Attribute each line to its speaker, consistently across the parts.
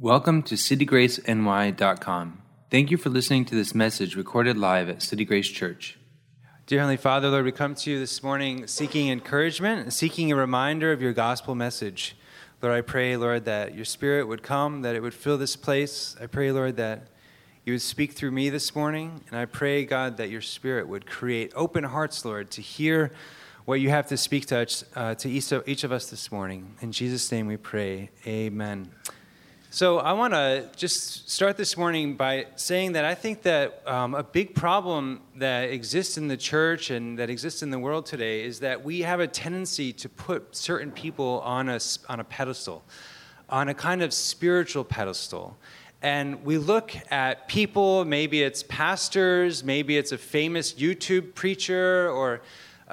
Speaker 1: Welcome to citygraceny.com. Thank you for listening to this message recorded live at City Grace Church.
Speaker 2: Dear Heavenly Father, Lord, we come to you this morning seeking encouragement, seeking a reminder of your gospel message. Lord, I pray, Lord, that your spirit would come, that it would fill this place. I pray, Lord, that you would speak through me this morning. And I pray, God, that your spirit would create open hearts, Lord, to hear what you have to speak to, us, uh, to each, of, each of us this morning. In Jesus' name we pray. Amen. So, I want to just start this morning by saying that I think that um, a big problem that exists in the church and that exists in the world today is that we have a tendency to put certain people on a, on a pedestal, on a kind of spiritual pedestal. And we look at people, maybe it's pastors, maybe it's a famous YouTube preacher, or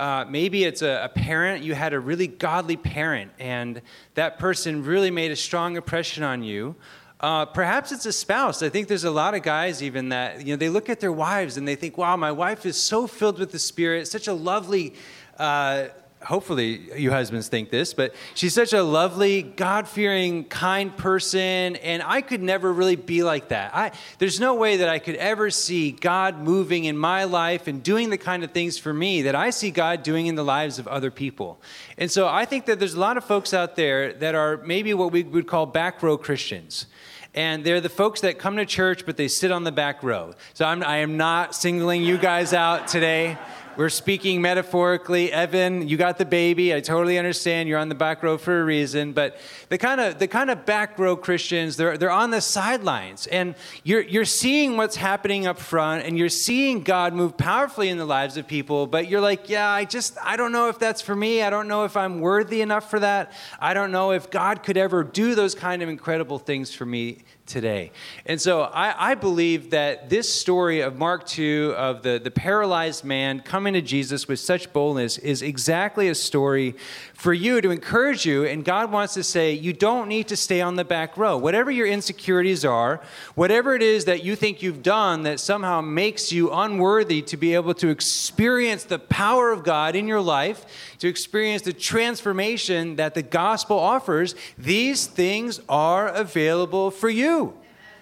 Speaker 2: uh, maybe it's a, a, parent, you had a really godly parent, and that person really made a strong impression on you. Uh, perhaps it's a spouse. I think there's a lot of guys even that you know they look at their wives and they think, "Wow, my wife is so filled with the Spirit, such a lovely, uh, hopefully you husbands think this, but she's such a lovely, God fearing, kind person, and I could never really be like that. I, there's no way that I could ever see God moving in my life and doing the kind of things for me that I see God doing in the lives of other people. And so I think that there's a lot of folks out there that are maybe what we would call back row Christians and they're the folks that come to church but they sit on the back row so I'm, i am not singling you guys out today we're speaking metaphorically. Evan, you got the baby. I totally understand. You're on the back row for a reason. But the kind of the kind of back row Christians, they're they're on the sidelines, and you're you're seeing what's happening up front, and you're seeing God move powerfully in the lives of people. But you're like, yeah, I just I don't know if that's for me. I don't know if I'm worthy enough for that. I don't know if God could ever do those kind of incredible things for me today. And so I, I, believe that this story of Mark 2 of the, the paralyzed man coming to Jesus with such boldness is exactly a story for you to encourage you. And God wants to say, you don't need to stay on the back row. Whatever your insecurities are, whatever it is that you think you've done that somehow makes you unworthy to be able to experience the power of God in your life, to experience the transformation that the gospel offers, these things are available for you.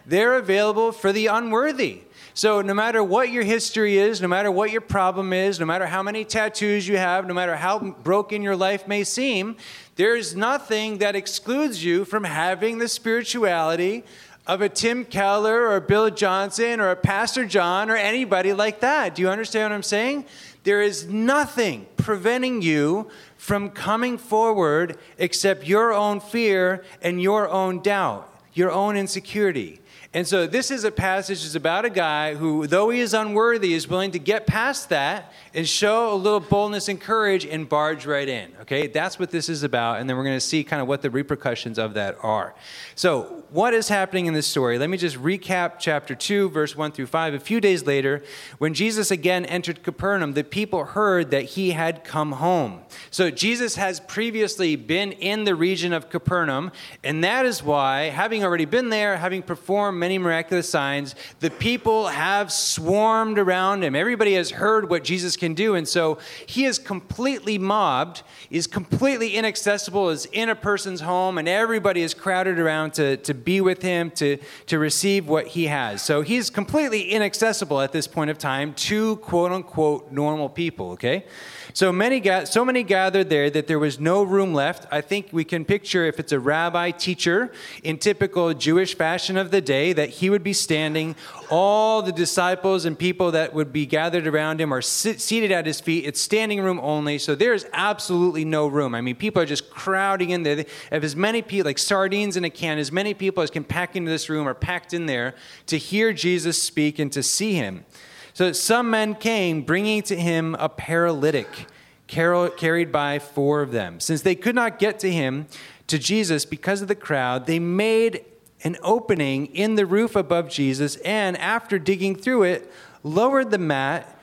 Speaker 2: They're available for the unworthy. So, no matter what your history is, no matter what your problem is, no matter how many tattoos you have, no matter how broken your life may seem, there's nothing that excludes you from having the spirituality of a Tim Keller or Bill Johnson or a Pastor John or anybody like that. Do you understand what I'm saying? There is nothing preventing you from coming forward except your own fear and your own doubt, your own insecurity. And so this is a passage is about a guy who, though he is unworthy, is willing to get past that and show a little boldness and courage and barge right in. Okay, that's what this is about. And then we're going to see kind of what the repercussions of that are. So, what is happening in this story? Let me just recap chapter 2, verse 1 through 5. A few days later, when Jesus again entered Capernaum, the people heard that he had come home. So, Jesus has previously been in the region of Capernaum, and that is why, having already been there, having performed many miraculous signs, the people have swarmed around him. Everybody has heard what Jesus can do. And so he is completely mobbed, is completely inaccessible, is in a person's home, and everybody is crowded around to, to be with him, to, to receive what he has. So he's completely inaccessible at this point of time to quote unquote normal people, okay? So many, got so many gathered there that there was no room left. I think we can picture if it's a rabbi teacher in typical Jewish fashion of the day, that he would be standing. All the disciples and people that would be gathered around him are sit, seated at his feet. It's standing room only, so there's absolutely no room. I mean, people are just crowding in there. They have as many people, like sardines in a can, as many people as can pack into this room are packed in there to hear Jesus speak and to see him. So some men came, bringing to him a paralytic, carried by four of them. Since they could not get to him, to Jesus, because of the crowd, they made an opening in the roof above Jesus, and after digging through it, lowered the mat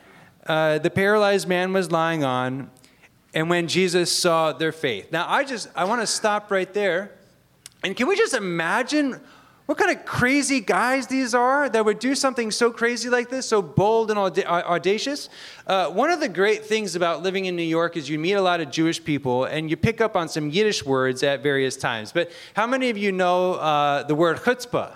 Speaker 2: uh, the paralyzed man was lying on, and when Jesus saw their faith. Now, I just I want to stop right there, and can we just imagine what kind of crazy guys these are that would do something so crazy like this, so bold and audacious? Uh, one of the great things about living in New York is you meet a lot of Jewish people and you pick up on some Yiddish words at various times. But how many of you know uh, the word chutzpah?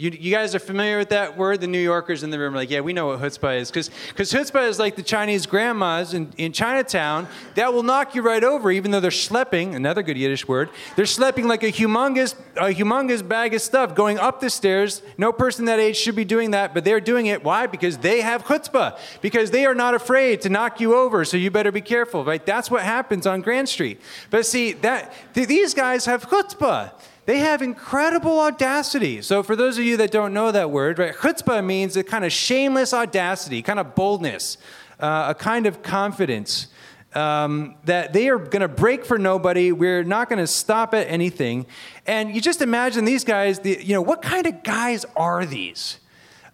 Speaker 2: You, you, guys are familiar with that word? The New Yorkers in the room are like, yeah, we know what chutzpah is. Because chutzpah is like the Chinese grandmas in, in Chinatown that will knock you right over, even though they're schlepping, another good Yiddish word. They're schlepping like a humongous, a humongous bag of stuff going up the stairs. No person that age should be doing that, but they're doing it. Why? Because they have chutzpah. Because they are not afraid to knock you over, so you better be careful, right? That's what happens on Grand Street. But see, that, these guys have chutzpah. They have incredible audacity. So, for those of you that don't know that word, right, chutzpah means a kind of shameless audacity, kind of boldness, uh, a kind of confidence. Um, that they are going to break for nobody. We're not going to stop at anything. And you just imagine these guys, the, you know, what kind of guys are these?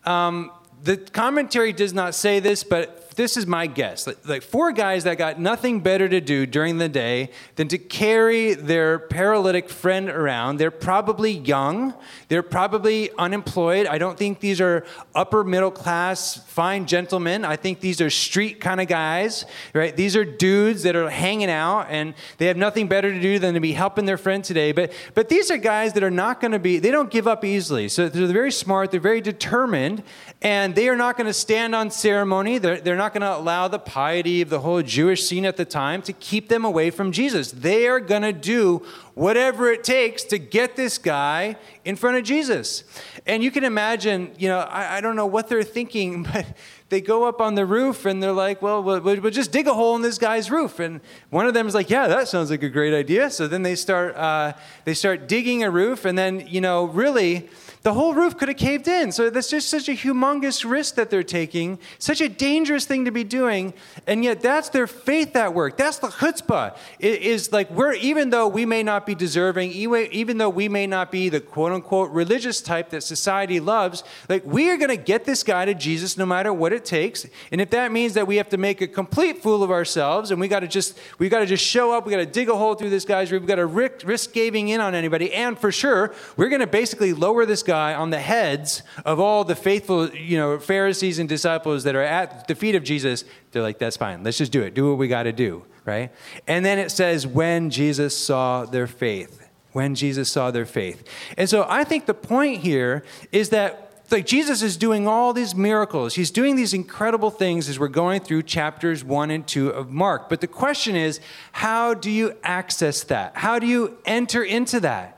Speaker 2: Um, the commentary does not say this, but this is my guess. Like, like, four guys that got nothing better to do during the day than to carry their paralytic friend around. They're probably young. They're probably unemployed. I don't think these are upper middle class, fine gentlemen. I think these are street kind of guys, right? These are dudes that are hanging out and they have nothing better to do than to be helping their friend today. But, but these are guys that are not going to be, they don't give up easily. So they're very smart, they're very determined, and they are not going to stand on ceremony. They're, they're not not going to allow the piety of the whole Jewish scene at the time to keep them away from Jesus. They are going to do whatever it takes to get this guy in front of Jesus. And you can imagine, you know, I, I don't know what they're thinking, but they go up on the roof and they're like, well, we'll, we'll, just dig a hole in this guy's roof. And one of them is like, yeah, that sounds like a great idea. So then they start, uh, they start digging a roof. And then, you know, really, the whole roof could have caved in. So that's just such a humongous risk that they're taking, such a dangerous thing to be doing. And yet that's their faith at work. That's the chutzpah. It is like we're, even though we may not be deserving, even though we may not be the quote unquote religious type that society loves, like we are going to get this guy to Jesus no matter what it takes. And if that means that we have to make a complete fool of ourselves and we got to just, we got to just show up, we got to dig a hole through this guy's roof, we got to risk, risk caving in on anybody. And for sure, we're going to basically lower this guy on the heads of all the faithful, you know, Pharisees and disciples that are at the feet of Jesus. They're like, that's fine. Let's just do it. Do what we got to do, right? And then it says, when Jesus saw their faith. When Jesus saw their faith. And so I think the point here is that like Jesus is doing all these miracles. He's doing these incredible things as we're going through chapters 1 and 2 of Mark. But the question is, how do you access that? How do you enter into that?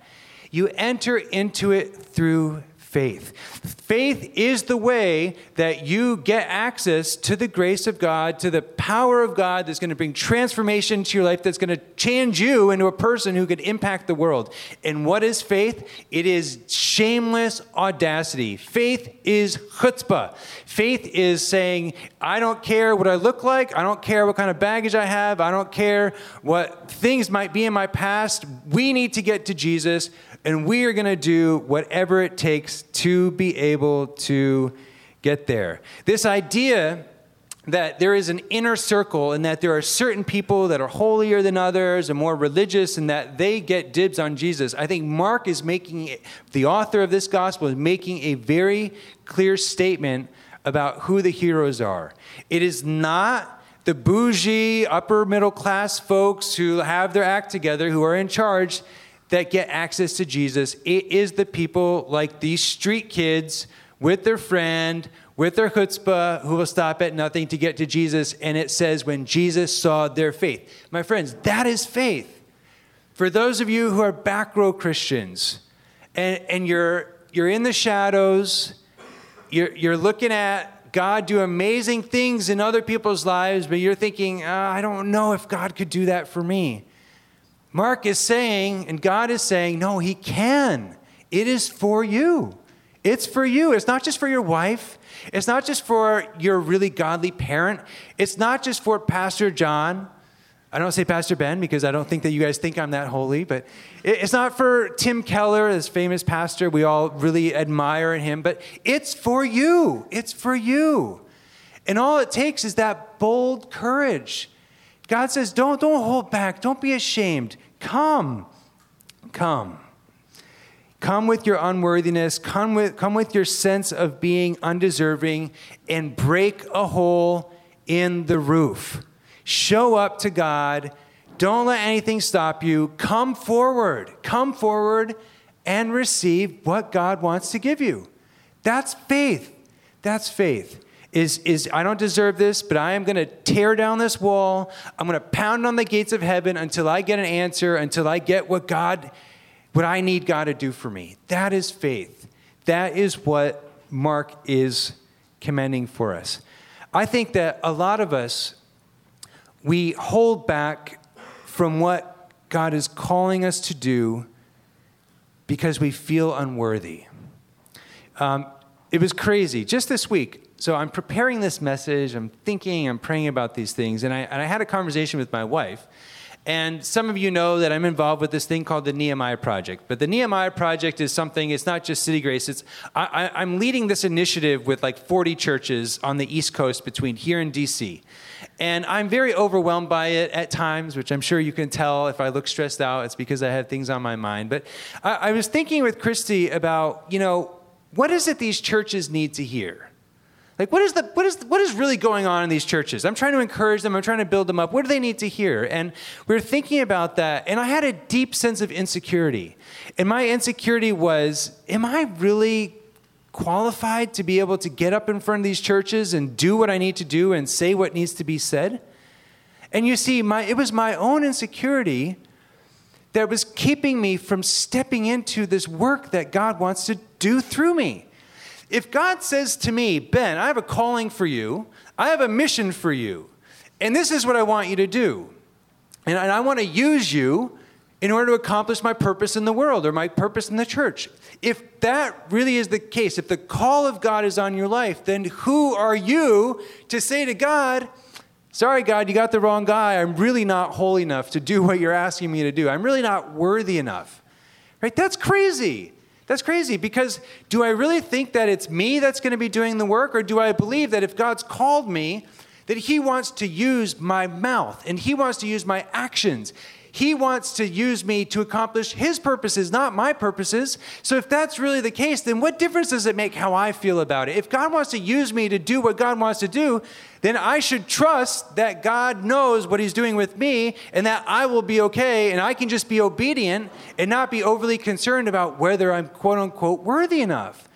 Speaker 2: You enter into it through faith. Faith is the way that you get access to the grace of God, to the power of God that's going to bring transformation to your life, that's going to change you into a person who could impact the world. And what is faith? It is shameless audacity. Faith is chutzpah. Faith is saying, I don't care what I look like, I don't care what kind of baggage I have, I don't care what things might be in my past. We need to get to Jesus and we are going to do whatever it takes to be able to get there. This idea that there is an inner circle and that there are certain people that are holier than others and more religious and that they get dibs on Jesus. I think Mark is making, the author of this gospel is making a very clear statement about who the heroes are. It is not the bougie, upper middle class folks who have their act together, who are in charge that get access to Jesus. It is the people like these street kids with their friend, with their chutzpah, who will stop at nothing to get to Jesus. And it says, when Jesus saw their faith. My friends, that is faith. For those of you who are back row Christians and, and you're, you're in the shadows, you're, you're looking at God do amazing things in other people's lives, but you're thinking, oh, I don't know if God could do that for me. Mark is saying, and God is saying, no, He can. It is for you. It's for you. It's not just for your wife. It's not just for your really godly parent. It's not just for Pastor John. I don't say Pastor Ben because I don't think that you guys think I'm that holy, but it's not for Tim Keller, this famous pastor we all really admire in him, but it's for you. It's for you. And all it takes is that bold courage God says, don't, don't hold back. Don't be ashamed. Come. Come. Come with your unworthiness, come with, come with your sense of being undeserving, and break a hole in the roof. Show up to God. Don't let anything stop you. Come forward. Come forward and receive what God wants to give you. That's faith. That's faith. Is, is I don't deserve this, but I am going to tear down this wall. I'm going to pound on the gates of heaven until I get an answer, until I get what God, what I need God to do for me. That is faith. That is what Mark is commending for us. I think that a lot of us, we hold back from what God is calling us to do because we feel unworthy. Um, it was crazy. Just this week, so I'm preparing this message, I'm thinking, I'm praying about these things, and I, and I had a conversation with my wife. And some of you know that I'm involved with this thing called the Nehemiah Project. But the Nehemiah Project is something, it's not just City Grace. It's, I, am leading this initiative with like 40 churches on the East Coast between here and DC. And I'm very overwhelmed by it at times, which I'm sure you can tell if I look stressed out, it's because I have things on my mind. But I, I was thinking with Christy about, you know, what is it these churches need to hear? Like, what is, the, what, is, what is really going on in these churches? I'm trying to encourage them, I'm trying to build them up. What do they need to hear? And we were thinking about that, and I had a deep sense of insecurity. And my insecurity was Am I really qualified to be able to get up in front of these churches and do what I need to do and say what needs to be said? And you see, my, it was my own insecurity that was keeping me from stepping into this work that God wants to do through me. If God says to me, Ben, I have a calling for you, I have a mission for you, and this is what I want you to do, and I want to use you in order to accomplish my purpose in the world or my purpose in the church. If that really is the case, if the call of God is on your life, then who are you to say to God, Sorry, God, you got the wrong guy. I'm really not holy enough to do what you're asking me to do. I'm really not worthy enough. Right? That's crazy. That's crazy because do I really think that it's me that's going to be doing the work, or do I believe that if God's called me, that He wants to use my mouth and He wants to use my actions? He wants to use me to accomplish His purposes, not my purposes. So, if that's really the case, then what difference does it make how I feel about it? If God wants to use me to do what God wants to do, then I should trust that God knows what He's doing with me and that I will be okay and I can just be obedient and not be overly concerned about whether I'm quote unquote worthy enough.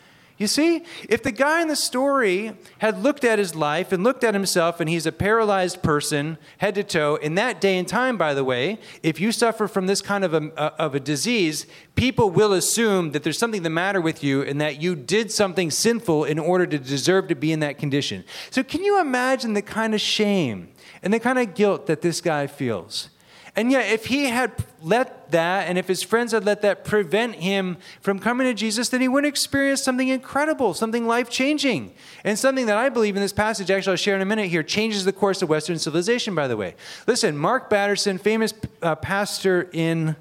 Speaker 2: You see, if the guy in the story had looked at his life and looked at himself and he's a paralyzed person, head to toe, in that day and time, by the way, if you suffer from this kind of a, of a disease, people will assume that there's something the matter with you and that you did something sinful in order to deserve to be in that condition. So, can you imagine the kind of shame and the kind of guilt that this guy feels? And yet, if he had let that, and if his friends had let that prevent him from coming to Jesus, then he wouldn't experience something incredible, something life changing. And something that I believe in this passage, actually, I'll share in a minute here, changes the course of Western civilization, by the way. Listen, Mark Batterson, famous uh, pastor in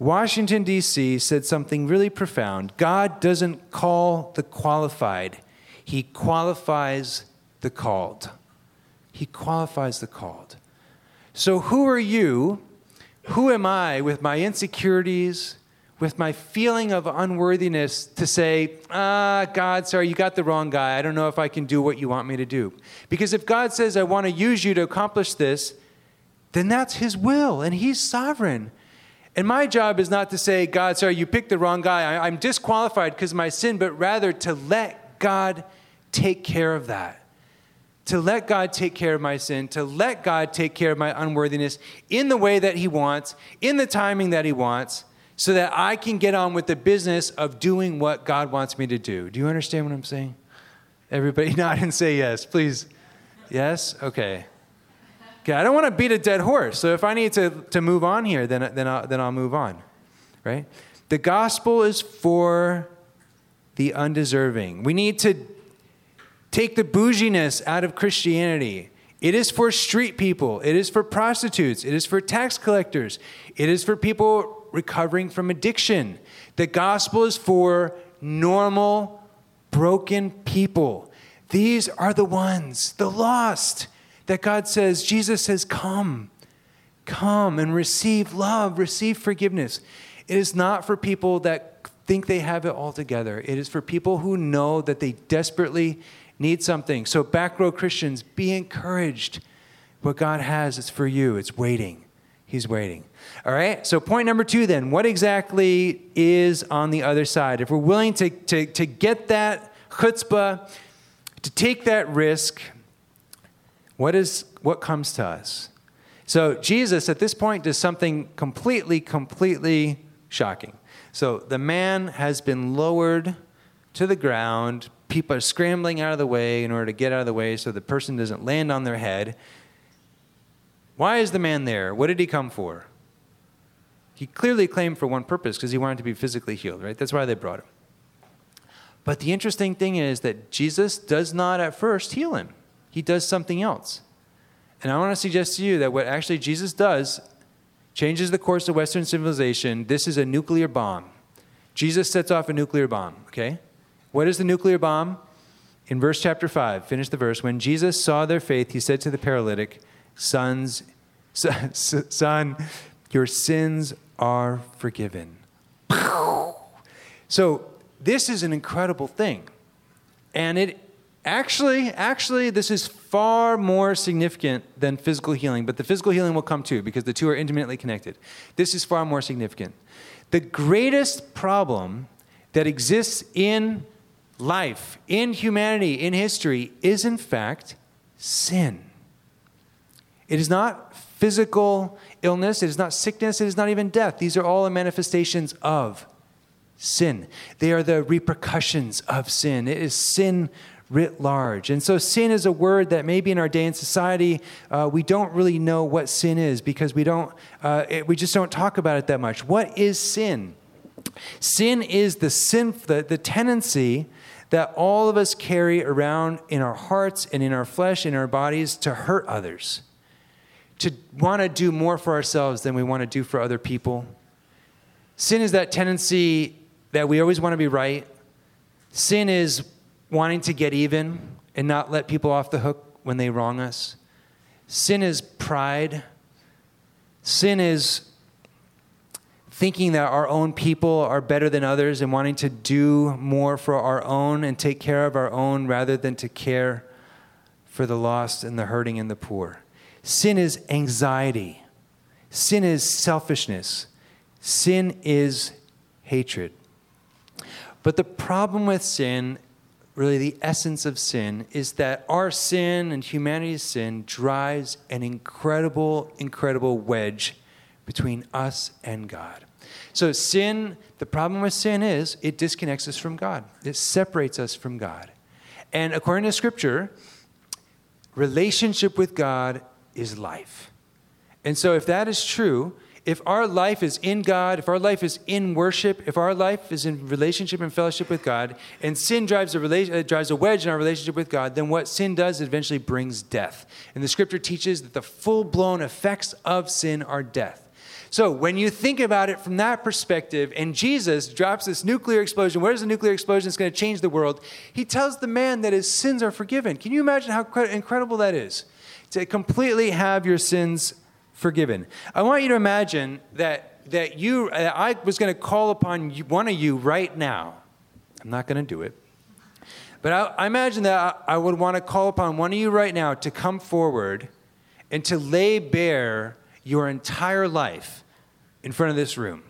Speaker 2: Washington, D.C., said something really profound God doesn't call the qualified, he qualifies the called. He qualifies the called. So, who are you? Who am I with my insecurities, with my feeling of unworthiness to say, ah, God, sorry, you got the wrong guy. I don't know if I can do what you want me to do. Because if God says, I want to use you to accomplish this, then that's His will and He's sovereign. And my job is not to say, God, sorry, you picked the wrong guy. I, am disqualified because of my sin, but rather to let God take care of that to let God take care of my sin, to let God take care of my unworthiness in the way that He wants, in the timing that He wants, so that I can get on with the business of doing what God wants me to do. Do you understand what I'm saying? Everybody nod and say yes, please. Yes? Okay. Okay, I don't want to beat a dead horse. So if I need to, to move on here, then, then, I'll, then I'll move on. Right? The gospel is for the undeserving. We need to Take the bouginess out of Christianity. It is for street people. It is for prostitutes. It is for tax collectors. It is for people recovering from addiction. The gospel is for normal, broken people. These are the ones, the lost, that God says, Jesus says, come, come and receive love, receive forgiveness. It is not for people that think they have it all together. It is for people who know that they desperately need something. So, back row Christians, be encouraged. What God has is for you, it's waiting. He's waiting. All right? So, point number two then what exactly is on the other side? If we're willing to, to, to get that chutzpah, to take that risk, what, is, what comes to us? So, Jesus at this point does something completely, completely shocking. So, the man has been lowered to the ground. People are scrambling out of the way in order to get out of the way so the person doesn't land on their head. Why is the man there? What did he come for? He clearly claimed for one purpose because he wanted to be physically healed, right? That's why they brought him. But the interesting thing is that Jesus does not at first heal him, he does something else. And I want to suggest to you that what actually Jesus does changes the course of Western civilization. This is a nuclear bomb. Jesus sets off a nuclear bomb, okay? What is the nuclear bomb? In verse chapter 5, finish the verse. When Jesus saw their faith, he said to the paralytic, Sons, son, your sins are forgiven. So, this is an incredible thing. And it actually, actually, this is far more significant than physical healing, but the physical healing will come too because the two are intimately connected. This is far more significant. The greatest problem that exists in life, in humanity, in history, is in fact sin. It is not physical illness, it is not sickness, it is not even death. These are all the manifestations of sin. They are the repercussions of sin. It is sin writ large. And so, sin is a word that maybe in our day in society, uh, we don't really know what sin is because we, don't, uh, it, we just don't talk about it that much. What is sin? Sin is the, sin, the, the tendency that all of us carry around in our hearts and in our flesh, in our bodies, to hurt others to want to do more for ourselves than we want to do for other people. Sin is that tendency that we always want to be right. Sin is wanting to get even and not let people off the hook when they wrong us. Sin is pride. Sin is thinking that our own people are better than others and wanting to do more for our own and take care of our own rather than to care for the lost and the hurting and the poor. Sin is anxiety. Sin is selfishness. Sin is hatred. But the problem with sin, really the essence of sin, is that our sin and humanity's sin drives an incredible, incredible wedge between us and God. So, sin, the problem with sin is it disconnects us from God, it separates us from God. And according to Scripture, relationship with God is life. And so, if that is true, if our life is in God, if our life is in worship, if our life is in relationship and fellowship with God, and sin drives a, rela- uh, drives a wedge in our relationship with God, then what sin does eventually brings death. And the scripture teaches that the full blown effects of sin are death. So when you think about it from that perspective, and Jesus drops this nuclear explosion, where is the nuclear explosion that's going to change the world? He tells the man that his sins are forgiven. Can you imagine how incredible that is? to completely have your sins forgiven. I want you to imagine that, that you, uh, I was going to call upon one of you right now. I'm not going to do it. But I, I imagine that I, I would want to call upon one of you right now to come forward and to lay bare your entire life in front of this room.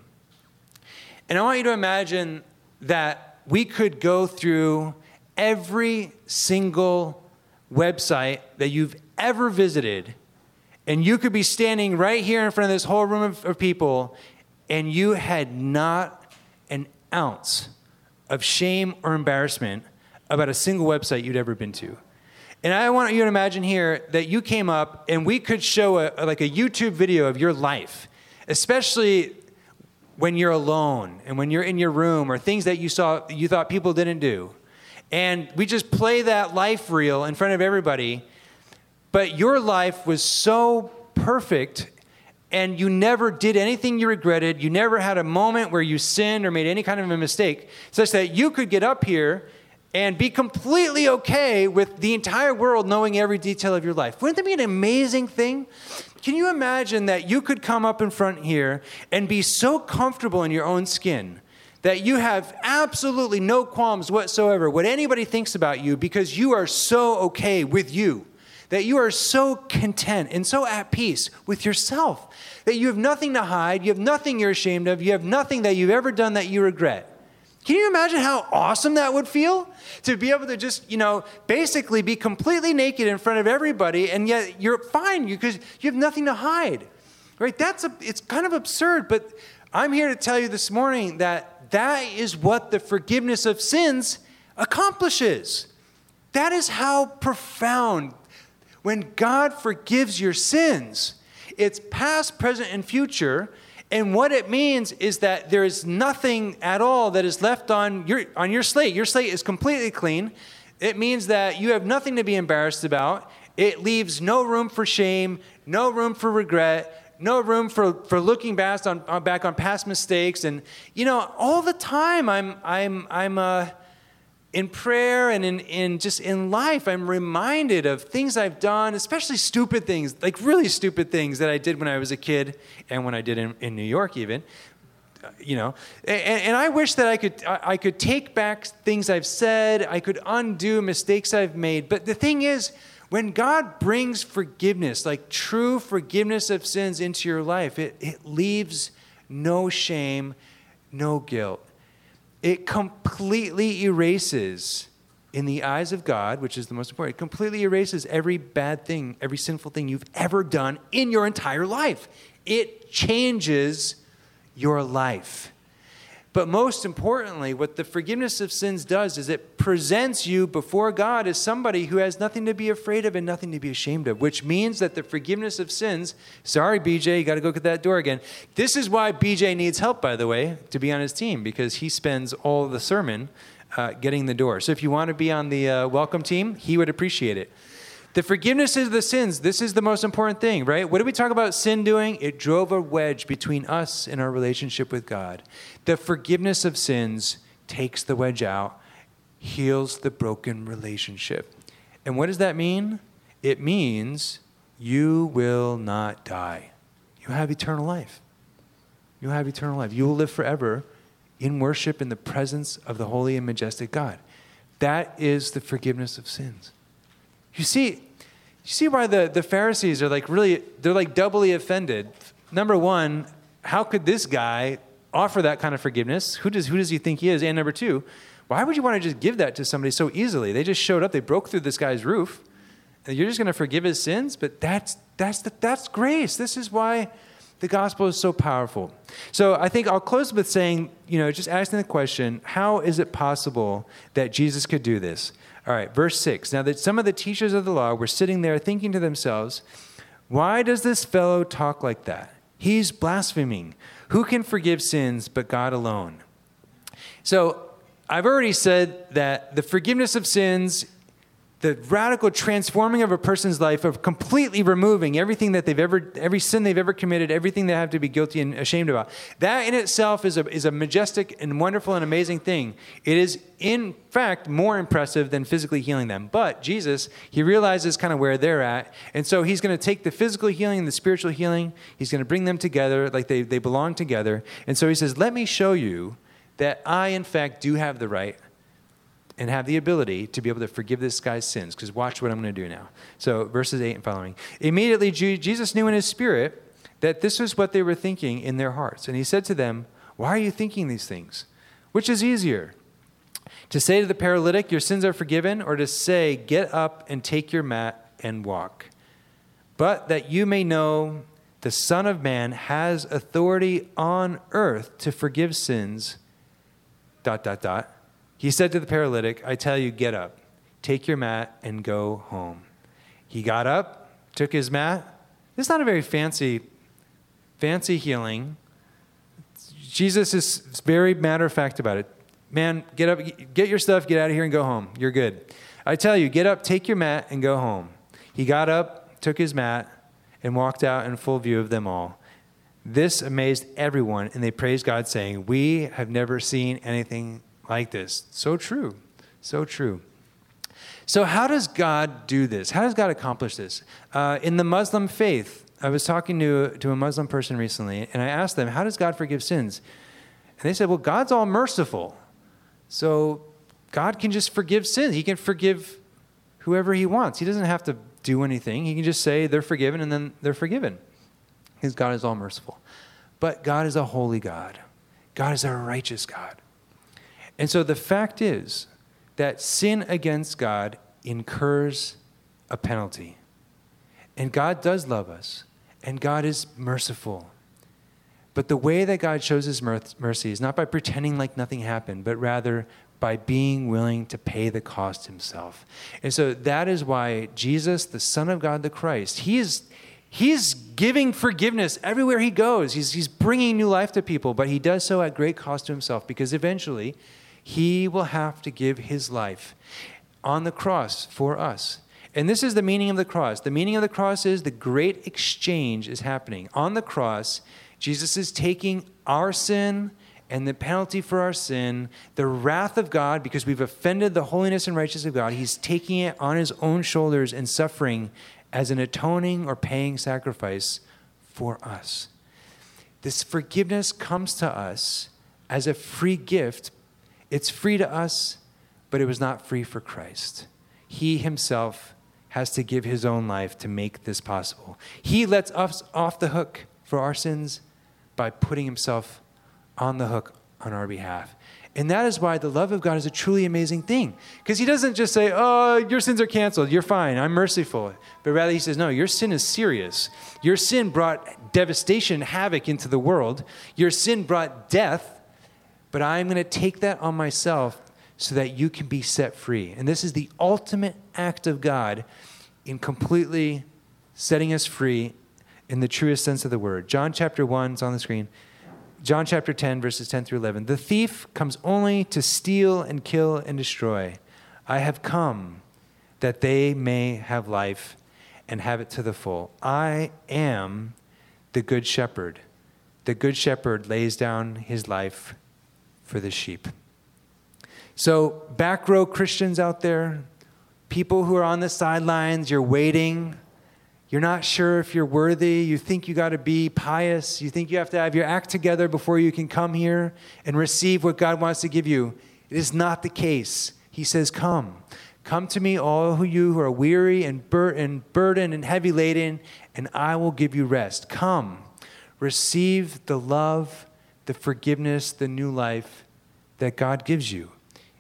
Speaker 2: And I want you to imagine that we could go through every single website that you've ever visited, and you could be standing right here in front of this whole room of, of people, and you had not an ounce of shame or embarrassment about a single website you'd ever been to. And I want you to imagine here that you came up and we could show a, like a YouTube video of your life, especially when you're alone and when you're in your room or things that you saw you thought people didn't do. And we just play that life reel in front of everybody but your life was so perfect and you never did anything you regretted. You never had a moment where you sinned or made any kind of a mistake, such that you could get up here and be completely okay with the entire world knowing every detail of your life. Wouldn't that be an amazing thing? Can you imagine that you could come up in front here and be so comfortable in your own skin that you have absolutely no qualms whatsoever what anybody thinks about you because you are so okay with you, that you are so content and so at peace with yourself, that you have nothing to hide, you have nothing you're ashamed of, you have nothing that you've ever done that you regret. Can you imagine how awesome that would feel? To be able to just, you know, basically be completely naked in front of everybody and yet you're fine because you have nothing to hide. Right? That's a, it's kind of absurd, but I'm here to tell you this morning that that is what the forgiveness of sins accomplishes. That is how profound when God forgives your sins, it's past, present, and future and what it means is that there is nothing at all that is left on your, on your slate. Your slate is completely clean. It means that you have nothing to be embarrassed about. It leaves no room for shame, no room for regret, no room for, for looking back on, back on past mistakes. And, you know, all the time I'm, I'm, I'm, uh, in prayer and in, in just in life, I'm reminded of things I've done, especially stupid things, like really stupid things that I did when I was a kid and when I did in, in New York, even. You know, and, and, I wish that I could I could take back things I've said, I could undo mistakes I've made. But the thing is, when God brings forgiveness, like true forgiveness of sins into your life, it, it leaves no shame, no guilt it completely erases, in the eyes of God, which is the most important, it completely erases every bad thing, every sinful thing you've ever done in your entire life. It changes your life. But most importantly, what the forgiveness of sins does is it presents you before God as somebody who has nothing to be afraid of and nothing to be ashamed of, which means that the forgiveness of sins, sorry, BJ, you got to go get that door again. This is why BJ needs help, by the way, to be on his team, because he spends all the sermon uh, getting the door. So if you want to be on the uh, welcome team, he would appreciate it. The forgiveness of the sins, this is the most important thing, right? What do we talk about sin doing? It drove a wedge between us and our relationship with God. The forgiveness of sins takes the wedge out, heals the broken relationship. And what does that mean? It means you will not die. You have eternal life. You have eternal life. You will live forever in worship in the presence of the holy and majestic God. That is the forgiveness of sins. You see, you see why the, the Pharisees are like really, they're like doubly offended. Number one, how could this guy offer that kind of forgiveness? Who does, who does he think he is? And number two, why would you want to just give that to somebody so easily? They just showed up, they broke through this guy's roof, and you're just going to forgive his sins? But that's, that's, the, that's grace. This is why the gospel is so powerful. So I think I'll close with saying, you know, just asking the question how is it possible that Jesus could do this? All right, verse 6. Now that some of the teachers of the law were sitting there thinking to themselves, why does this fellow talk like that? He's blaspheming. Who can forgive sins but God alone? So I've already said that the forgiveness of sins the radical transforming of a person's life of completely removing everything that they've ever every sin they've ever committed everything they have to be guilty and ashamed about. That in itself is a, is a majestic and wonderful and amazing thing. It is in fact more impressive than physically healing them. But jesus he realizes kind of where they're at and so he's going to take the physical healing and the spiritual healing he's going to bring them together like they, they belong together. And so he says let me show you that i in fact do have the right and have the ability to be able to forgive this guy's sins. Because watch what I'm going to do now. So, verses 8 and following. Immediately, Jesus knew in his spirit that this was what they were thinking in their hearts. And he said to them, Why are you thinking these things? Which is easier? To say to the paralytic, Your sins are forgiven, or to say, Get up and take your mat and walk? But that you may know the Son of Man has authority on earth to forgive sins. Dot, dot, dot. He said to the paralytic, I tell you, get up, take your mat, and go home. He got up, took his mat. It's not a very fancy, fancy healing. Jesus is very matter of fact about it. Man, get up, get your stuff, get out of here, and go home. You're good. I tell you, get up, take your mat, and go home. He got up, took his mat, and walked out in full view of them all. This amazed everyone, and they praised God, saying, We have never seen anything like this. So true. So true. So, how does God do this? How does God accomplish this? Uh, in the Muslim faith, I was talking to, to a Muslim person recently, and I asked them, How does God forgive sins? And they said, well, God's all merciful. So God can just forgive sins. He can forgive whoever he wants. He doesn't have to do anything. He can just say they're forgiven and then they're forgiven. Because God is all merciful. But God is a holy God. God is a righteous God. And so the fact is that sin against God incurs a penalty. And God does love us, and God is merciful. But the way that God shows his mercy is not by pretending like nothing happened, but rather by being willing to pay the cost himself. And so that is why Jesus, the Son of God, the Christ, he is he's giving forgiveness everywhere he goes. He's, he's bringing new life to people, but he does so at great cost to himself because eventually he will have to give his life on the cross for us. And this is the meaning of the cross. The meaning of the cross is the great exchange is happening. On the cross, Jesus is taking our sin and the penalty for our sin, the wrath of God, because we've offended the holiness and righteousness of God, he's taking it on his own shoulders and suffering as an atoning or paying sacrifice for us. This forgiveness comes to us as a free gift. It's free to us, but it was not free for Christ. He himself has to give his own life to make this possible. He lets us off the hook for our sins by putting himself on the hook on our behalf. And that is why the love of God is a truly amazing thing. Because he doesn't just say, oh, your sins are canceled, you're fine, I'm merciful. But rather, he says, no, your sin is serious. Your sin brought devastation, havoc into the world. Your sin brought death, but I'm going to take that on myself so that you can be set free. And this is the ultimate act of God in completely setting us free in the truest sense of the word. John chapter 1 is on the screen. John chapter 10, verses 10 through 11. The thief comes only to steal and kill and destroy. I have come that they may have life and have it to the full. I am the good shepherd. The good shepherd lays down his life for the sheep. So, back row Christians out there, people who are on the sidelines, you're waiting you're not sure if you're worthy. You think you got to be pious. You think you have to have your act together before you can come here and receive what God wants to give you. It is not the case. He says, Come. Come to me, all who you who are weary and, bur- and burdened and heavy laden, and I will give you rest. Come. Receive the love, the forgiveness, the new life that God gives you.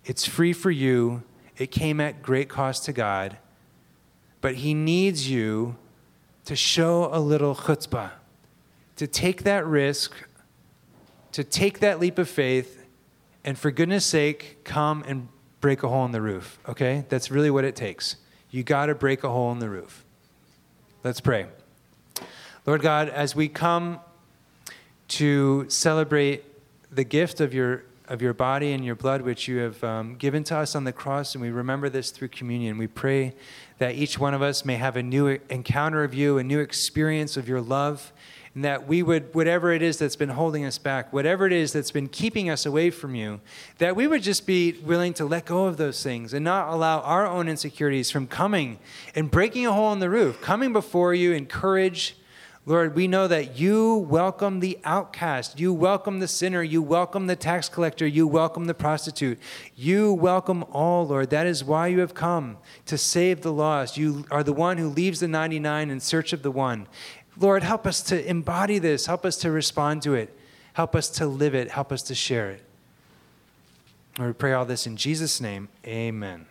Speaker 2: It's free for you. It came at great cost to God. But He needs you to show a little chutzpah, to take that risk, to take that leap of faith, and for goodness sake, come and break a hole in the roof, okay? That's really what it takes. You got to break a hole in the roof. Let's pray. Lord God, as we come to celebrate the gift of your of your body and your blood, which you have um, given to us on the cross, and we remember this through communion. We pray that each one of us may have a new encounter of you, a new experience of your love, and that we would, whatever it is that's been holding us back, whatever it is that's been keeping us away from you, that we would just be willing to let go of those things and not allow our own insecurities from coming and breaking a hole in the roof, coming before you in courage Lord, we know that you welcome the outcast. You welcome the sinner. You welcome the tax collector. You welcome the prostitute. You welcome all, Lord. That is why you have come to save the lost. You are the one who leaves the 99 in search of the one. Lord, help us to embody this. Help us to respond to it. Help us to live it. Help us to share it. Lord, we pray all this in Jesus' name. Amen.